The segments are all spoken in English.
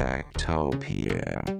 Techtopia.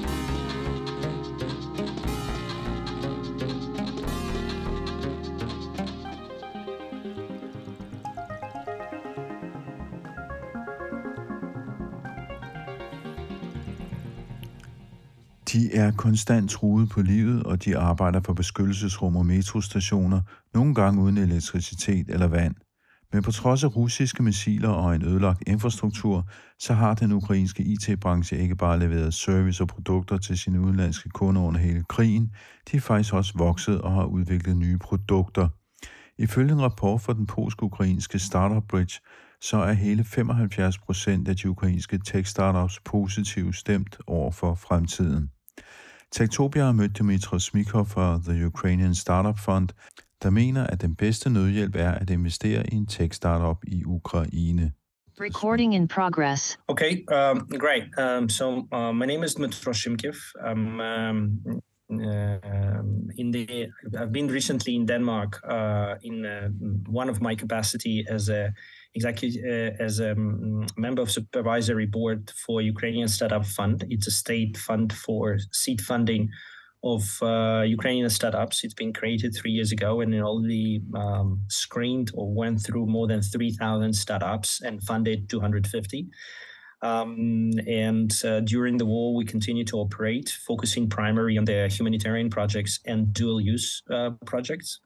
De er konstant truet på livet, og de arbejder for beskyttelsesrum og metrostationer, nogle gange uden elektricitet eller vand. Men på trods af russiske missiler og en ødelagt infrastruktur, så har den ukrainske IT-branche ikke bare leveret service og produkter til sine udenlandske kunder under hele krigen, de er faktisk også vokset og har udviklet nye produkter. Ifølge en rapport fra den polsk-ukrainske Startup Bridge, så er hele 75 procent af de ukrainske tech-startups positivt stemt over for fremtiden. Tektopia har mødt Dmitro Smikov fra The Ukrainian Startup Fund, der mener, at den bedste nødhjælp er at investere i en tech-startup i Ukraine. Recording in progress. Okay, um, great. Um, so uh, my name is Dmitro Shimkiv. I'm um, um, in the. I've been recently in Denmark uh, in uh, one of my capacity as a executive uh, as a um, member of supervisory board for Ukrainian Startup Fund. It's a state fund for seed funding of uh, Ukrainian startups. It's been created three years ago and it already um, screened or went through more than 3,000 startups and funded 250. Um, and uh, during the war, we continue to operate, focusing primarily on the humanitarian projects and dual use uh, projects.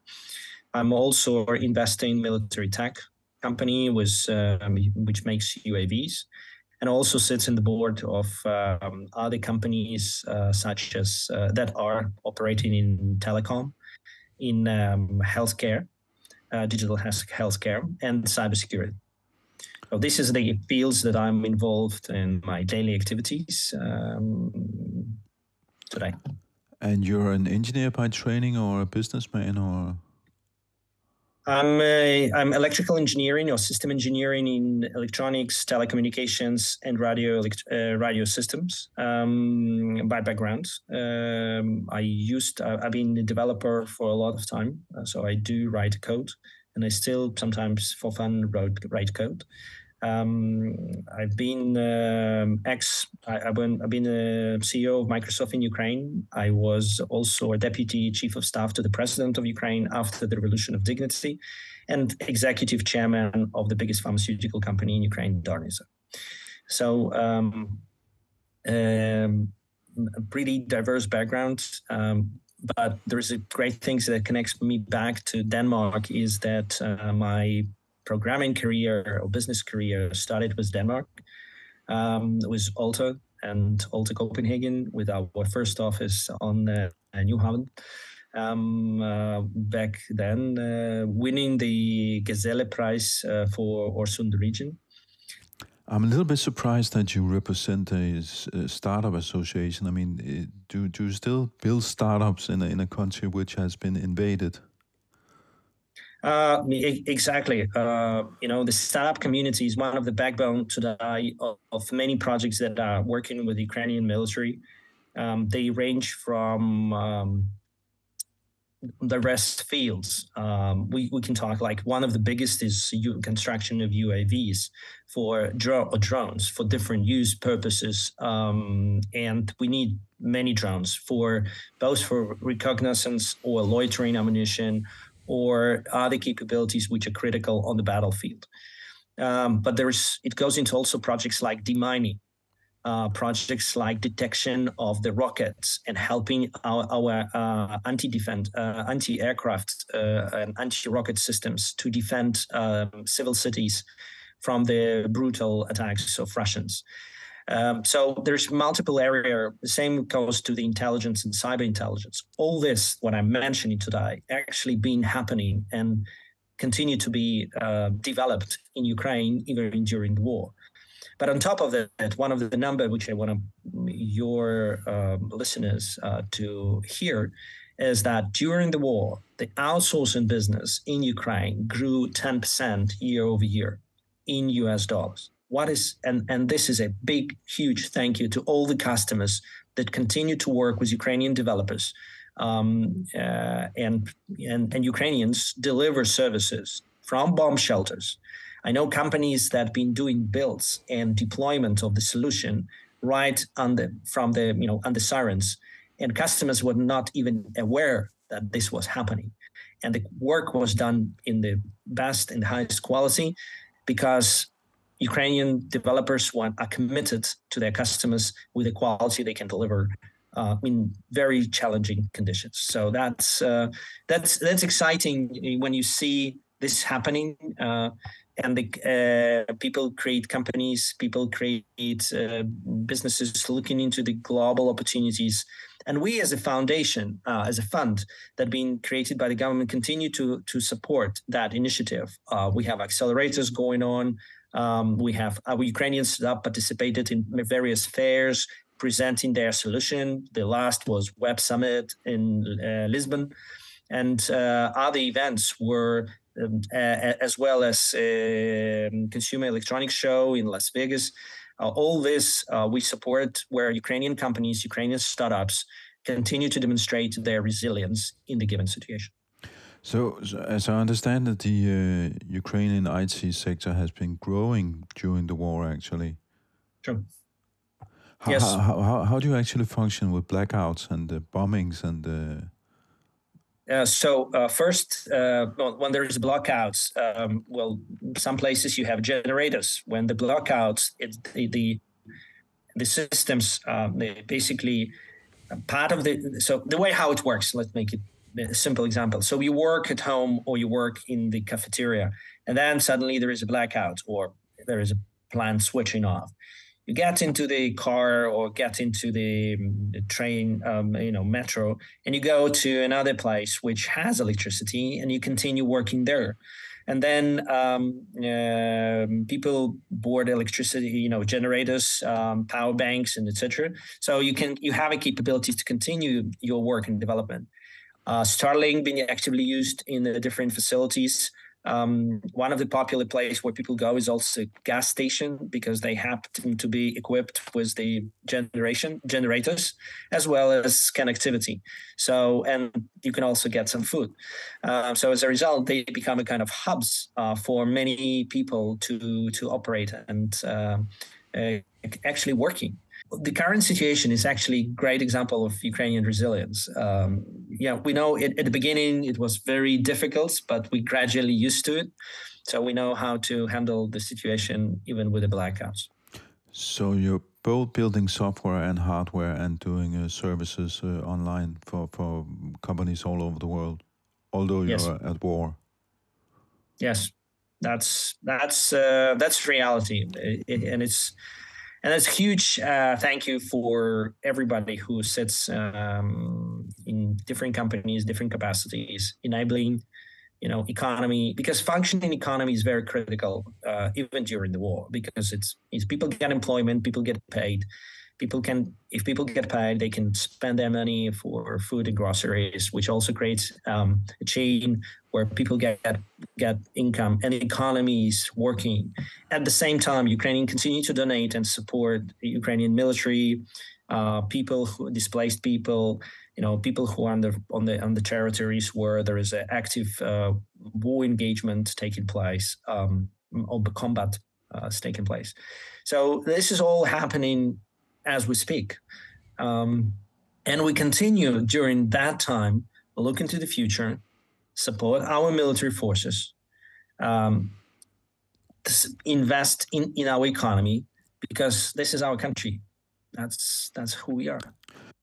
I'm also investing in military tech company, was, um, which makes UAVs and also sits in the board of um, other companies uh, such as uh, that are operating in telecom, in um, healthcare, uh, digital health healthcare, and cybersecurity. So this is the fields that I'm involved in my daily activities um, today. And you're an engineer by training or a businessman or? I'm a, I'm electrical engineering or system engineering in electronics, telecommunications, and radio uh, radio systems um, by background. Um, I used uh, I've been a developer for a lot of time, uh, so I do write code, and I still sometimes for fun wrote, write code. Um, I've been um, ex. I, have been I've been a CEO of Microsoft in Ukraine. I was also a deputy chief of staff to the president of Ukraine after the Revolution of Dignity, and executive chairman of the biggest pharmaceutical company in Ukraine, Darnitsa. So, um, um, a pretty diverse background. Um, but there's a great thing that connects me back to Denmark is that uh, my programming career or business career started with Denmark. Um, it was Alta and Alta Copenhagen with our first office on uh, Nyhavn. Um, uh, back then, uh, winning the Gazelle Prize uh, for Øresund region. I'm a little bit surprised that you represent a, a startup association. I mean, eh, do do you still build startups in a, in a country which has been invaded? Uh, exactly. Uh, you know, the startup community is one of the backbone today of, of many projects that are working with the Ukrainian military. Um, they range from um, the rest fields. Um, we, we can talk like one of the biggest is U- construction of UAVs for dro- drones for different use purposes. Um, and we need many drones for both for reconnaissance or loitering ammunition or other capabilities which are critical on the battlefield. Um, but there's it goes into also projects like demining, uh, projects like detection of the rockets and helping our, our uh, anti-defend, uh, anti-aircraft uh, and anti-rocket systems to defend um, civil cities from the brutal attacks of Russians. Um, so there's multiple area. The same goes to the intelligence and cyber intelligence. All this, what I'm mentioning today, actually been happening and continue to be uh, developed in Ukraine even during the war. But on top of that, one of the number which I want your uh, listeners uh, to hear is that during the war, the outsourcing business in Ukraine grew 10% year over year in US dollars. What is and and this is a big, huge thank you to all the customers that continue to work with Ukrainian developers um, uh, and, and and Ukrainians deliver services from bomb shelters. I know companies that have been doing builds and deployment of the solution right the from the you know the sirens, and customers were not even aware that this was happening, and the work was done in the best and highest quality because Ukrainian developers want, are committed to their customers with the quality they can deliver uh, in very challenging conditions. So that's uh, that's that's exciting when you see this happening. Uh, and the uh, people create companies, people create uh, businesses looking into the global opportunities, and we as a foundation, uh, as a fund that been created by the government, continue to to support that initiative. we have accelerators going on. Um, we have our Ukrainians that participated in various fairs presenting their solution. The last was Web Summit in uh, Lisbon, and uh, other events were um, as well as um, Consumer Electronics Show in Las Vegas. Uh, all this uh, we support where Ukrainian companies, Ukrainian startups continue to demonstrate their resilience in the given situation. So, so, as I understand it, the uh, Ukrainian IT sector has been growing during the war, actually. True. How, yes. How, how, how, do you actually function with blackouts and uh, bombings and? Uh, so uh, first, uh, well, when there is blackouts, um, well, some places you have generators. When the blackouts, it, the, the the systems um, they basically uh, part of the so the way how it works. Let's make it a simple example. So you work at home or you work in the cafeteria, and then suddenly there is a blackout or there is a plant switching off. You get into the car or get into the, the train, um, you know, metro, and you go to another place which has electricity, and you continue working there. And then um, uh, people board electricity, you know, generators, um, power banks, and etc. So you can you have a capability to continue your work and development. Uh, Starlink being actively used in the different facilities. Um, one of the popular places where people go is also gas station because they happen to be equipped with the generation generators as well as connectivity. So and you can also get some food. Uh, so as a result, they become a kind of hubs uh, for many people to to operate and uh, uh actually working the current situation is actually a great example of Ukrainian resilience. Um, yeah, we know it, at the beginning it was very difficult, but we gradually used to it. So we know how to handle the situation even with the blackouts. So you're both building software and hardware and doing uh, services uh, online for, for companies all over the world, although you're yes. at war. Yes, that's that's uh, that's reality, it, and it's and that's huge uh, thank you for everybody who sits um, in different companies different capacities enabling you know economy because functioning economy is very critical uh, even during the war because it's, it's people get employment people get paid people can if people get paid they can spend their money for food and groceries which also creates um, a chain where people get get income and the economy is working. At the same time ukrainian continue to donate and support the ukrainian military uh, people who displaced people you know people who are on the on the on the territories where there is an active uh, war engagement taking place um, or combat uh, taking place. So this is all happening as we speak. Um, and we continue during that time, look into the future, support our military forces, um, invest in, in our economy, because this is our country. That's, that's who we are.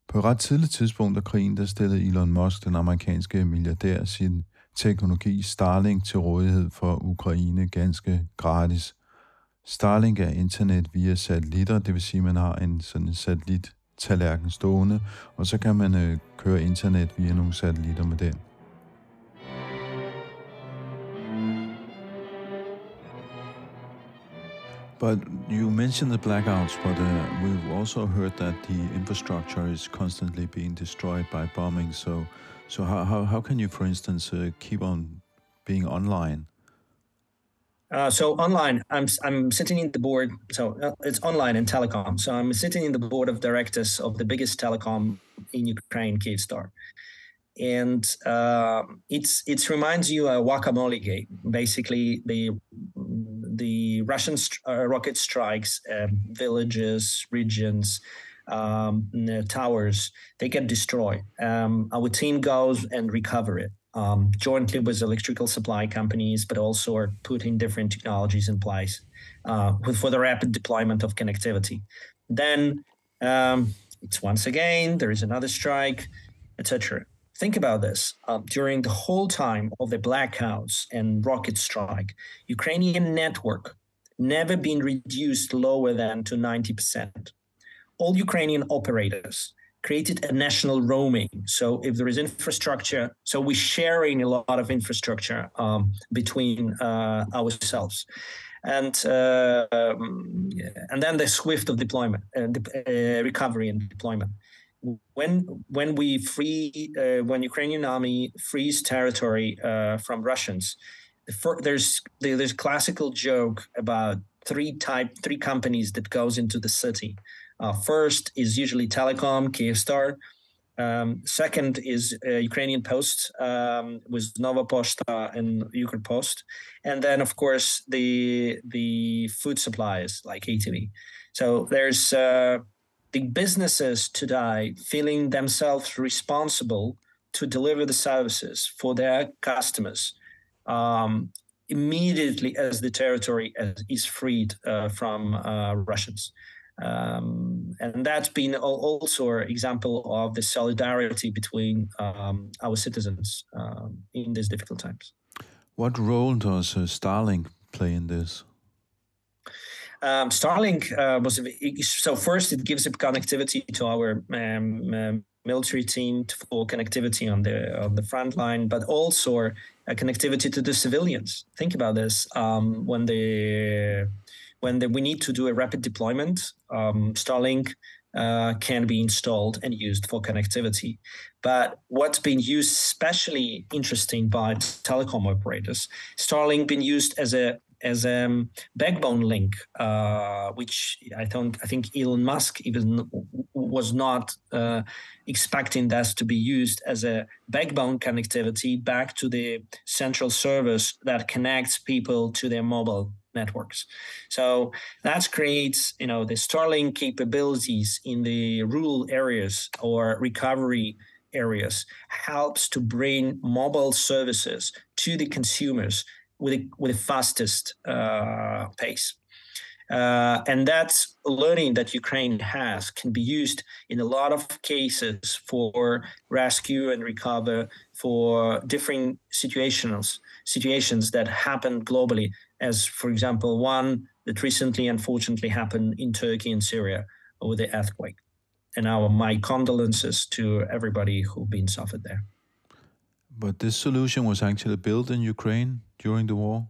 På et ret tidligt tidspunkt af krigen, der stillede Elon Musk, den amerikanske milliardær, sin teknologi Starlink til rådighed for Ukraine ganske gratis. Starlink er internet via satellitter, det vil sige, at man har en sådan en satellit-tallerken stående, og så kan man øh, køre internet via nogle satellitter med den. But you mentioned the blackouts, but uh, we've also heard that the infrastructure is constantly being destroyed by bombing. So, so how, how, how can you, for instance, uh, keep on being online? Uh, so online, I'm I'm sitting in the board. So uh, it's online in telecom. So I'm sitting in the board of directors of the biggest telecom in Ukraine, Kyivstar, and uh, it's it reminds you a guacamole game. Basically, the the Russian uh, rocket strikes um, villages, regions, um, towers. They get destroyed. Um, our team goes and recover it um, jointly with electrical supply companies, but also are putting different technologies in place uh, for the rapid deployment of connectivity. Then um, it's once again there is another strike, etc. Think about this. Uh, during the whole time of the blackouts and rocket strike, Ukrainian network never been reduced lower than to 90%. All Ukrainian operators created a national roaming. So if there is infrastructure, so we're sharing a lot of infrastructure um, between uh, ourselves. And uh, um, and then the swift of deployment, uh, uh recovery and deployment. When when we free uh, when Ukrainian army frees territory uh, from Russians, there's there's classical joke about three type three companies that goes into the city uh, first is usually telecom, Kyivstar. Um, second is uh, Ukrainian Post um, with Nova Poshta and Ukrpost, and then of course the the food supplies like ATB. So there's uh, the businesses today feeling themselves responsible to deliver the services for their customers um, immediately as the territory is freed uh, from uh, Russians. Um, and that's been also an example of the solidarity between um, our citizens um, in these difficult times. What role does uh, Starlink play in this? Um, Starlink uh, was so first it gives a connectivity to our um, um, military team for connectivity on the on the front line, but also a connectivity to the civilians. Think about this: um, when the when the, we need to do a rapid deployment, um, Starlink uh, can be installed and used for connectivity. But what's been used especially interesting by telecom operators, Starlink been used as a as a um, backbone link, uh, which I don't, I think Elon Musk even was not uh, expecting that to be used as a backbone connectivity back to the central service that connects people to their mobile networks. So that creates, you know, the Starlink capabilities in the rural areas or recovery areas helps to bring mobile services to the consumers with with the fastest uh, pace. Uh, and that's learning that Ukraine has can be used in a lot of cases for rescue and recover for different situations situations that happen globally as, for example, one that recently unfortunately happened in Turkey and Syria with the earthquake. And our my condolences to everybody who've been suffered there. But this solution was actually built in Ukraine during the war?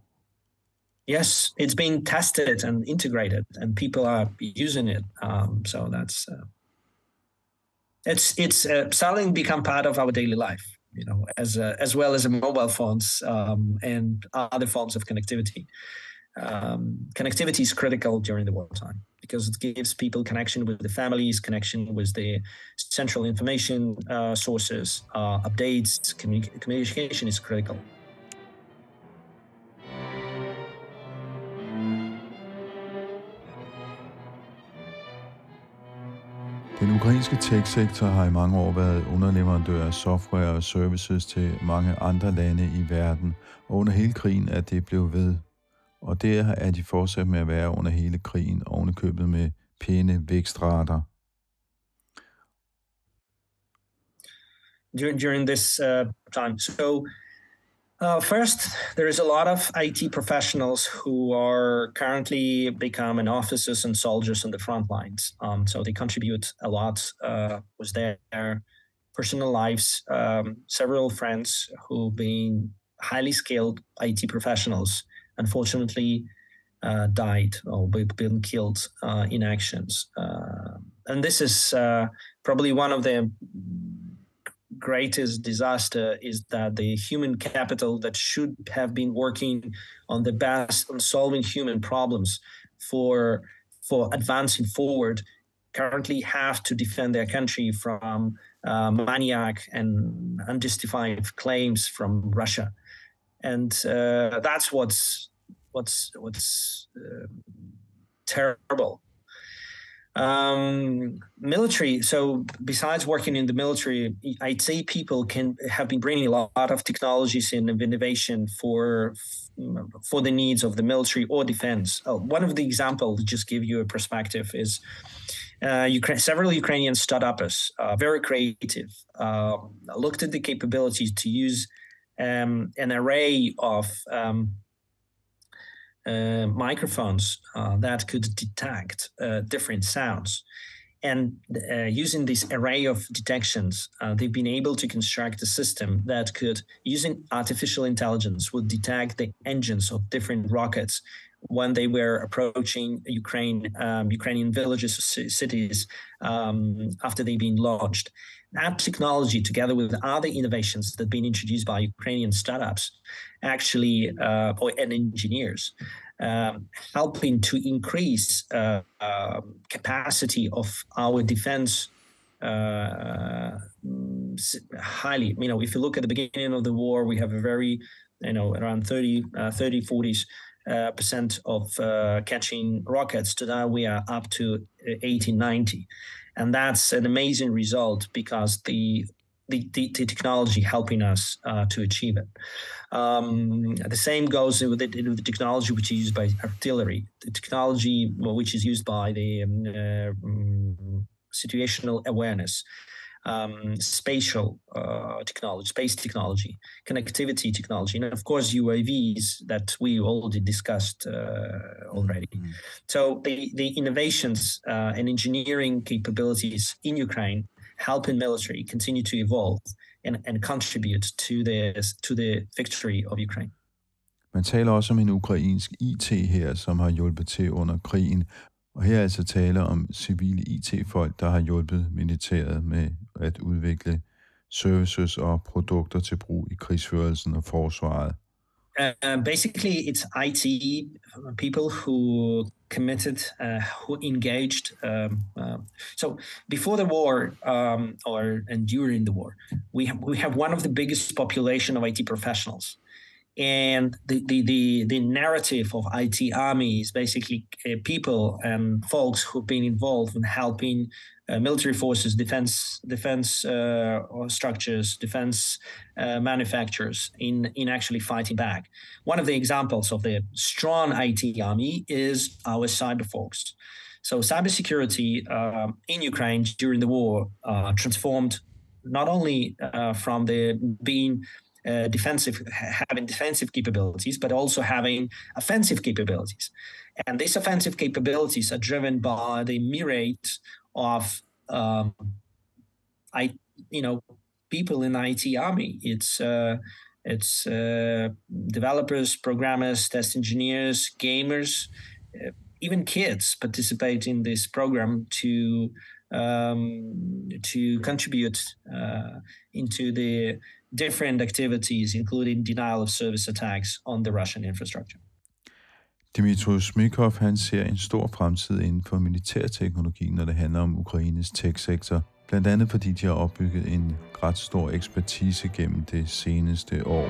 Yes, it's being tested and integrated, and people are using it. Um, so that's uh, it's it's uh, to become part of our daily life you know, as a, as well as mobile phones um, and other forms of connectivity. Um, connectivity is critical during the wartime because it gives people connection with the families, connection with the central information uh, sources, uh, updates. Communi- communication is critical. Den ukrainske tech-sektor har i mange år været underleverandør af software og services til mange andre lande i verden, og under hele krigen er det blevet ved. Og det er de fortsat med at være under hele krigen, ovenikøbet med pæne vækstrater. During, during this uh, time. So Uh, first, there is a lot of IT professionals who are currently becoming officers and soldiers on the front lines. Um, so they contribute a lot uh, with their personal lives. Um, several friends who've been highly skilled IT professionals, unfortunately, uh, died or been killed uh, in actions. Uh, and this is uh, probably one of the greatest disaster is that the human capital that should have been working on the best on solving human problems for for advancing forward currently have to defend their country from uh, maniac and unjustified claims from Russia, and uh, that's what's what's what's uh, terrible um, military. So besides working in the military, I'd say people can have been bringing a lot of technologies and innovation for for the needs of the military or defense. Oh, one of the examples, just give you a perspective, is uh, Ukraine, several Ukrainian startups, uh, very creative, uh, looked at the capabilities to use um, an array of um, uh, microphones uh, that could detect uh, different sounds. And uh, using this array of detections, uh, they've been able to construct a system that could, using artificial intelligence, would detect the engines of different rockets when they were approaching Ukraine, um, Ukrainian villages or cities um, after they've been launched. That technology, together with other innovations that have been introduced by Ukrainian startups, actually, uh, or and engineers, um, helping to increase uh, uh, capacity of our defense uh, highly. You know, if you look at the beginning of the war, we have a very, you know, around 30, uh, 30 40 uh, percent of uh, catching rockets. Today we are up to 80, 90. And that's an amazing result because the the, the, the technology helping us uh, to achieve it. Um, the same goes with the, with the, technology which is used by artillery, the technology which is used by the um, uh, situational awareness. Um, spatial uh, technology, space technology, connectivity technology, and of course UAVs that we already discussed uh, already. Mm-hmm. So the the innovations uh, and engineering capabilities in Ukraine helping military continue to evolve and, and contribute to the, to the victory of Ukraine. Man taler også om en ukrainsk IT her, som har hjulpet til under krigen. Og her er altså tale om civile IT-folk, der har hjulpet militæret med at udvikle services og produkter til brug i krigsførelsen og forsvaret. Uh, basically, it's IT people who committed, uh, who engaged. Um, uh, so before the war, um, or and during the war, we have, we have one of the biggest population of IT professionals, and the the the, the narrative of IT army is basically uh, people and folks who've been involved in helping uh, military forces, defense defense uh, structures, defense uh, manufacturers in in actually fighting back. One of the examples of the strong IT army is our cyber folks. So cybersecurity uh, in Ukraine during the war uh, transformed not only uh, from the being uh, defensive, having defensive capabilities, but also having offensive capabilities. And these offensive capabilities are driven by the myriad of um, I you know people in IT army. It's uh, it's uh, developers, programmers, test engineers, gamers, uh, even kids participate in this program to um, to contribute uh, into the different activities, including denial of service attacks on the Russian infrastructure. Dimitrus Smykov han ser en stor fremtid inden for militærteknologi, når det handler om Ukraines tech-sektor. Blandt andet fordi de har opbygget en ret stor ekspertise gennem det seneste år.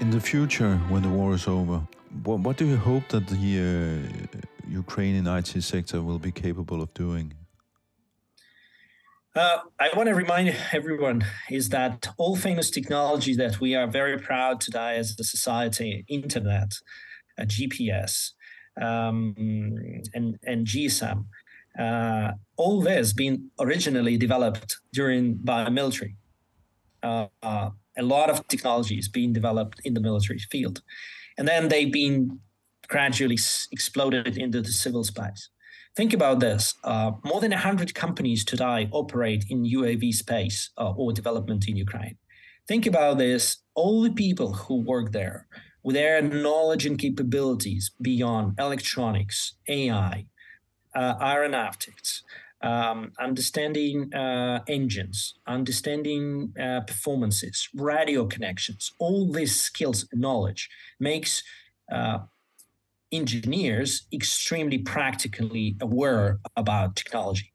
In the future, when the war is over, what, what do you hope that the uh, Ukrainian IT sector will be capable of doing? Uh, I want to remind everyone is that all famous technology that we are very proud today as a society, internet, uh, GPS, um, and, and GSM, Uh, all this being originally developed during by military. Uh, uh, a lot of technologies being developed in the military field, and then they've been gradually exploded into the civil space. Think about this: uh, more than hundred companies today operate in UAV space uh, or development in Ukraine. Think about this: all the people who work there, with their knowledge and capabilities beyond electronics, AI, uh, aeronautics, um, understanding uh, engines, understanding uh, performances, radio connections, all these skills and knowledge makes uh, engineers extremely practically aware about technology.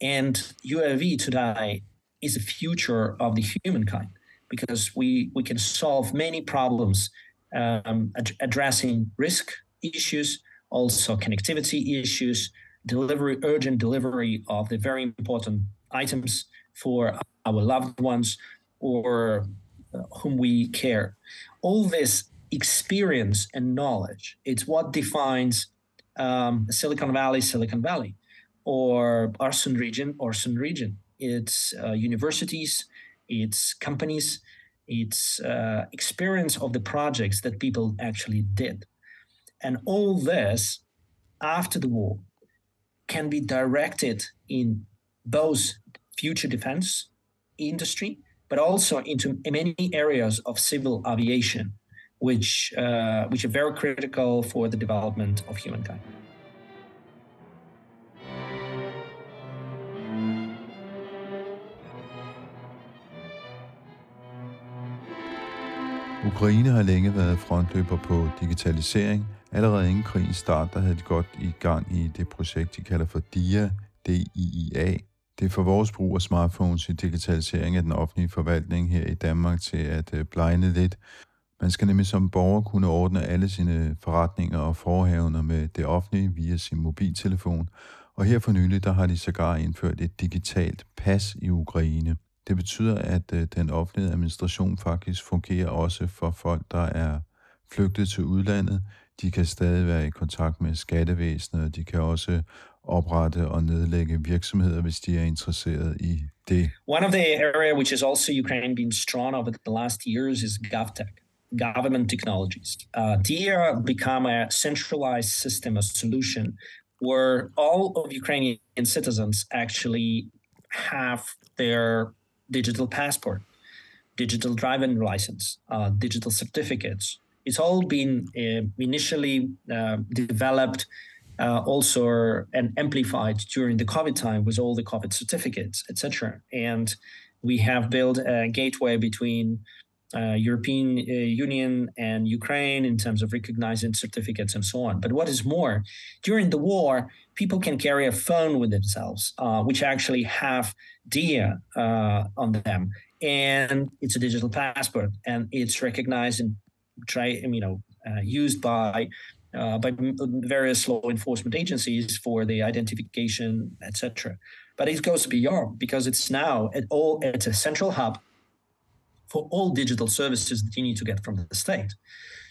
And UAV today is the future of the humankind because we, we can solve many problems um, ad- addressing risk issues, also connectivity issues, delivery, urgent delivery of the very important items for our loved ones or uh, whom we care. All this experience and knowledge, it's what defines um, Silicon Valley, Silicon Valley, or Øresund region, Øresund region. It's uh, universities, it's companies, it's uh, experience of the projects that people actually did. And all this after the war can be directed in both future defense industry, but also into many areas of civil aviation, which uh, which are very critical for the development of humankind. Ukraine har længe været frontløber på digitalisering. Allerede inden krigens start, der havde de godt i gang i det projekt, de kalder for DIA, d -I -A. Det er for vores brug af smartphones i digitalisering af den offentlige forvaltning her i Danmark til at øh, blegne lidt. Man skal nemlig som borger kunne ordne alle sine forretninger og forhavner med det offentlige via sin mobiltelefon. Og her for nylig, der har de sågar indført et digitalt pas i Ukraine. Det betyder, at øh, den offentlige administration faktisk fungerer også for folk, der er flygtet til udlandet. De kan stadig være i kontakt med skattevæsenet, og de kan også oprette og nedlægge virksomheder, hvis de er interesseret i det. One of the area which is also Ukraine been strong over the last years is GovTech, government technologies. Uh, DIA become a centralized system, a solution where all of Ukrainian citizens actually have their digital passport, digital driving license, uh, digital certificates. It's all been uh, initially uh, developed, uh, also and amplified during the COVID time with all the COVID certificates, etc. And we have built a gateway between uh, European uh, Union and Ukraine in terms of recognizing certificates and so on. But what is more, during the war, people can carry a phone with themselves, uh, which actually have DIA uh, on them, and it's a digital passport, and it's recognized and try, you know, uh, used by. Uh, by various law enforcement agencies for the identification, etc. But it goes beyond because it's now at all it's a central hub for all digital services that you need to get from the state.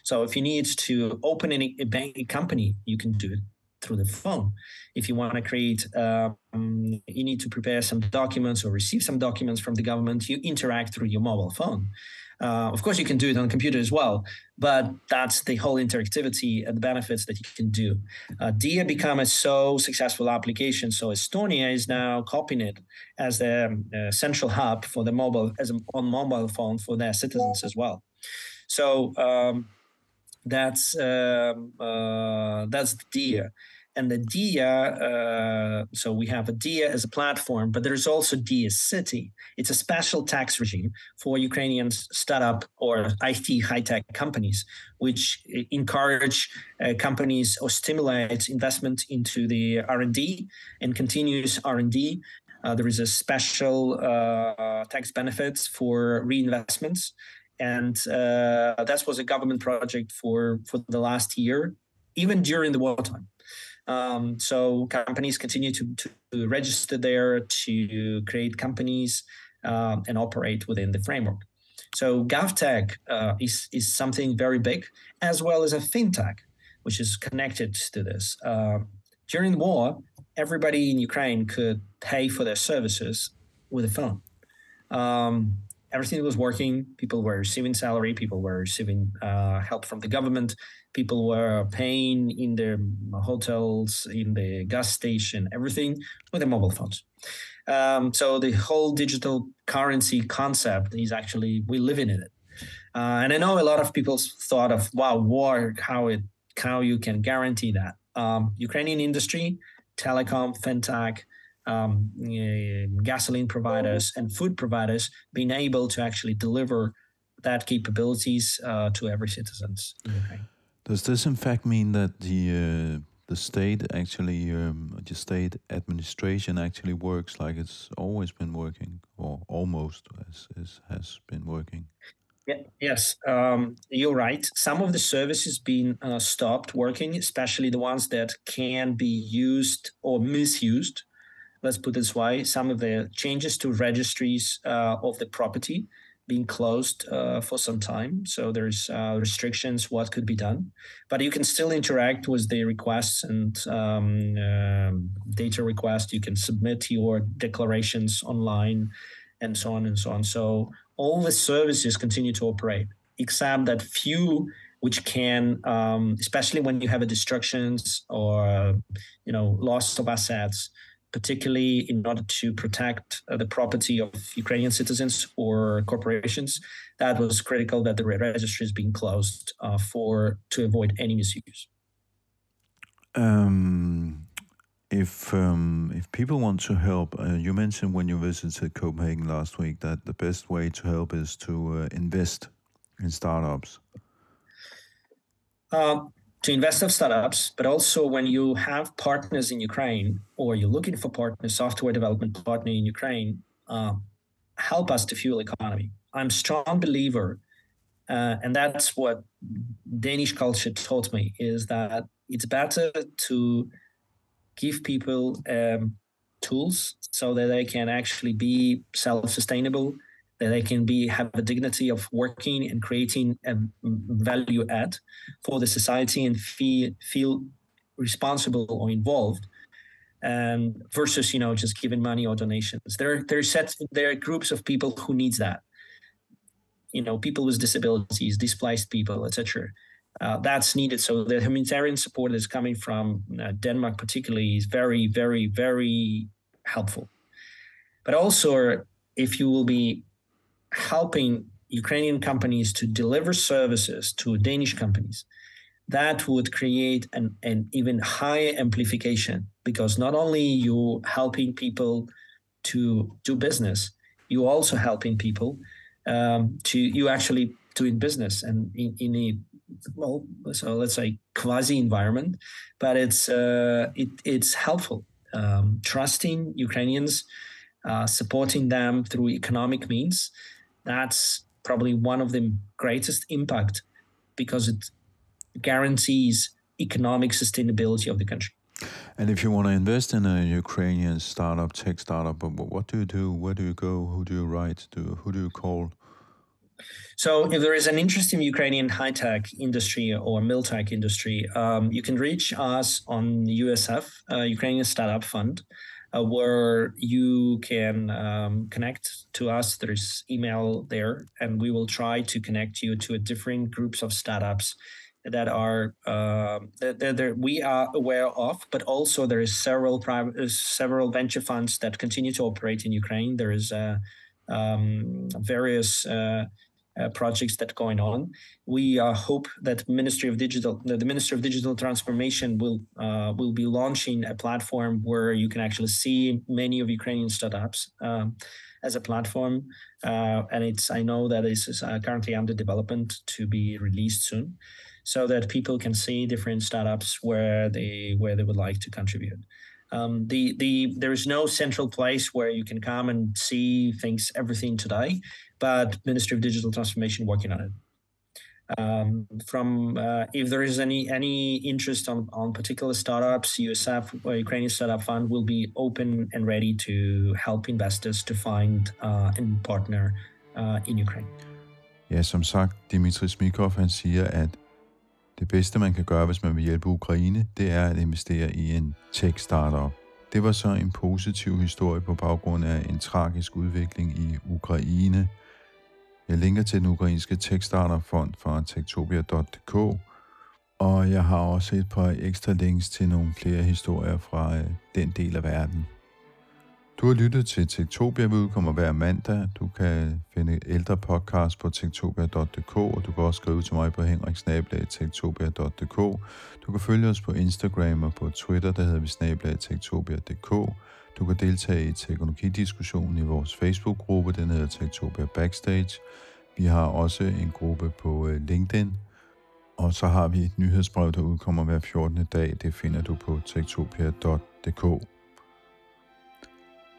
So if you need to open any, a bank a company, you can do it through the phone. If you want to create, um, you need to prepare some documents or receive some documents from the government, you interact through your mobile phone. Uh, of course, you can do it on a computer as well, but that's the whole interactivity and the benefits that you can do. Uh, DIA become a so successful application, so Estonia is now copying it as the uh, central hub for the mobile as a, on mobile phone for their citizens as well. So um, that's um, uh, that's the DIA and the DIA, uh, so we have a DIA as a platform, but there's also DIA City. It's a special tax regime for Ukrainian startup or IT high tech companies, which encourage uh, companies or stimulates investment into the R&D and continuous R&D. Uh, there is a special uh, tax benefits for reinvestments, and uh, that was a government project for for the last year, even during the wartime. Um, so companies continue to, to register there to create companies um, and operate within the framework. So GovTech uh, is is something very big, as well as a fintech, which is connected to this. Uh, during the war, everybody in Ukraine could pay for their services with a phone. Um, everything was working. People were receiving salary. People were receiving uh, help from the government. People were paying in their hotels, in the gas station, everything with their mobile phones. Um, so the whole digital currency concept is actually we live in it. Uh, and I know a lot of people thought of wow, war, how it how you can guarantee that. Um, Ukrainian industry, telecom, fintech, um, gasoline providers, and food providers being able to actually deliver that capabilities uh, to every citizens Does this in fact mean that the uh, the state actually um, the state administration actually works like it's always been working or almost as, as has been working? Yeah, yes, um, you're right. Some of the services being uh, stopped working, especially the ones that can be used or misused. Let's put it this way: some of the changes to registries uh, of the property being closed uh, for some time, so there's uh, restrictions what could be done. But you can still interact with the requests and um, um, data requests. You can submit your declarations online, and so on and so on. So all the services continue to operate, except that few which can, um, especially when you have a destructions or you know loss of assets, particularly in order to protect uh, the property of Ukrainian citizens or corporations, that was critical that the registry is being closed uh, for to avoid any misuse. Um, if um, if people want to help, uh, you mentioned when you visited Copenhagen last week that the best way to help is to uh, invest in startups. Uh, to invest in startups, but also when you have partners in Ukraine or you're looking for partners, software development partner in Ukraine, uh, help us to fuel economy. I'm strong believer, uh, and that's what Danish culture taught me is that it's better to give people um, tools so that they can actually be self-sustainable that they can be have a dignity of working and creating a value add for the society and feel feel responsible or involved and versus you know just giving money or donations there there are sets there are groups of people who needs that you know people with disabilities displaced people etc uh, that's needed. So the humanitarian support that's coming from uh, Denmark, particularly, is very, very, very helpful. But also, if you will be helping Ukrainian companies to deliver services to Danish companies, that would create an, an even higher amplification because not only you're helping people to do business, you're also helping people um, to you actually doing business and in, in a well, so let's say quasi environment, but it's uh, it, it's helpful. Um, trusting Ukrainians, uh, supporting them through economic means, that's probably one of the greatest impact because it guarantees economic sustainability of the country. And if you want to invest in a Ukrainian startup, tech startup, what do you do? Where do you go? Who do you write to? Who do you call? So, if there is an interest in Ukrainian high tech industry or mill tech industry, um, you can reach us on USF, uh, Ukrainian Startup Fund, uh, where you can um, connect to us. There's email there, and we will try to connect you to different groups of startups that are uh, that, that, we are aware of, but also there is several private, uh, several venture funds that continue to operate in Ukraine. There is uh, um, various uh, projects that are going on. We uh, hope that Ministry of Digital, the Ministry of Digital Transformation, will uh, will be launching a platform where you can actually see many of Ukrainian startups um, as a platform, uh, and it's I know that this is uh, currently under development to be released soon, so that people can see different startups where they where they would like to contribute. Um, the the there is no central place where you can come and see things everything today, but Ministry of Digital Transformation working on it. Um, from uh, if there is any any interest on on particular startups, USF or Ukrainian Startup Fund will be open and ready to help investors to find uh, and partner uh, in Ukraine. Ja, som sagt, Dimitri Smikov han siger, at Det bedste, man kan gøre, hvis man vil hjælpe Ukraine, det er at investere i en tech-startup. Det var så en positiv historie på baggrund af en tragisk udvikling i Ukraine. Jeg linker til den ukrainske tekstarterfond fra techtopia.dk, og jeg har også et par ekstra links til nogle flere historier fra øh, den del af verden. Du har lyttet til Tektopia, vi udkommer hver mandag. Du kan finde ældre podcast på tektopia.dk, og du kan også skrive til mig på henriksnabelag.tektopia.dk. Du kan følge os på Instagram og på Twitter, der hedder vi snabelagtektopia.dk. Du kan deltage i teknologidiskussionen i vores Facebook-gruppe, den hedder Tektopia Backstage. Vi har også en gruppe på øh, LinkedIn, og så har vi et nyhedsbrev, der udkommer hver 14. dag. Det finder du på tektopia.dk.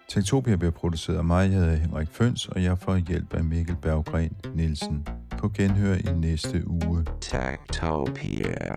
Tektopia bliver produceret af mig, jeg hedder Henrik Føns, og jeg får hjælp af Mikkel Berggren Nielsen. På genhør i næste uge. Tektopia.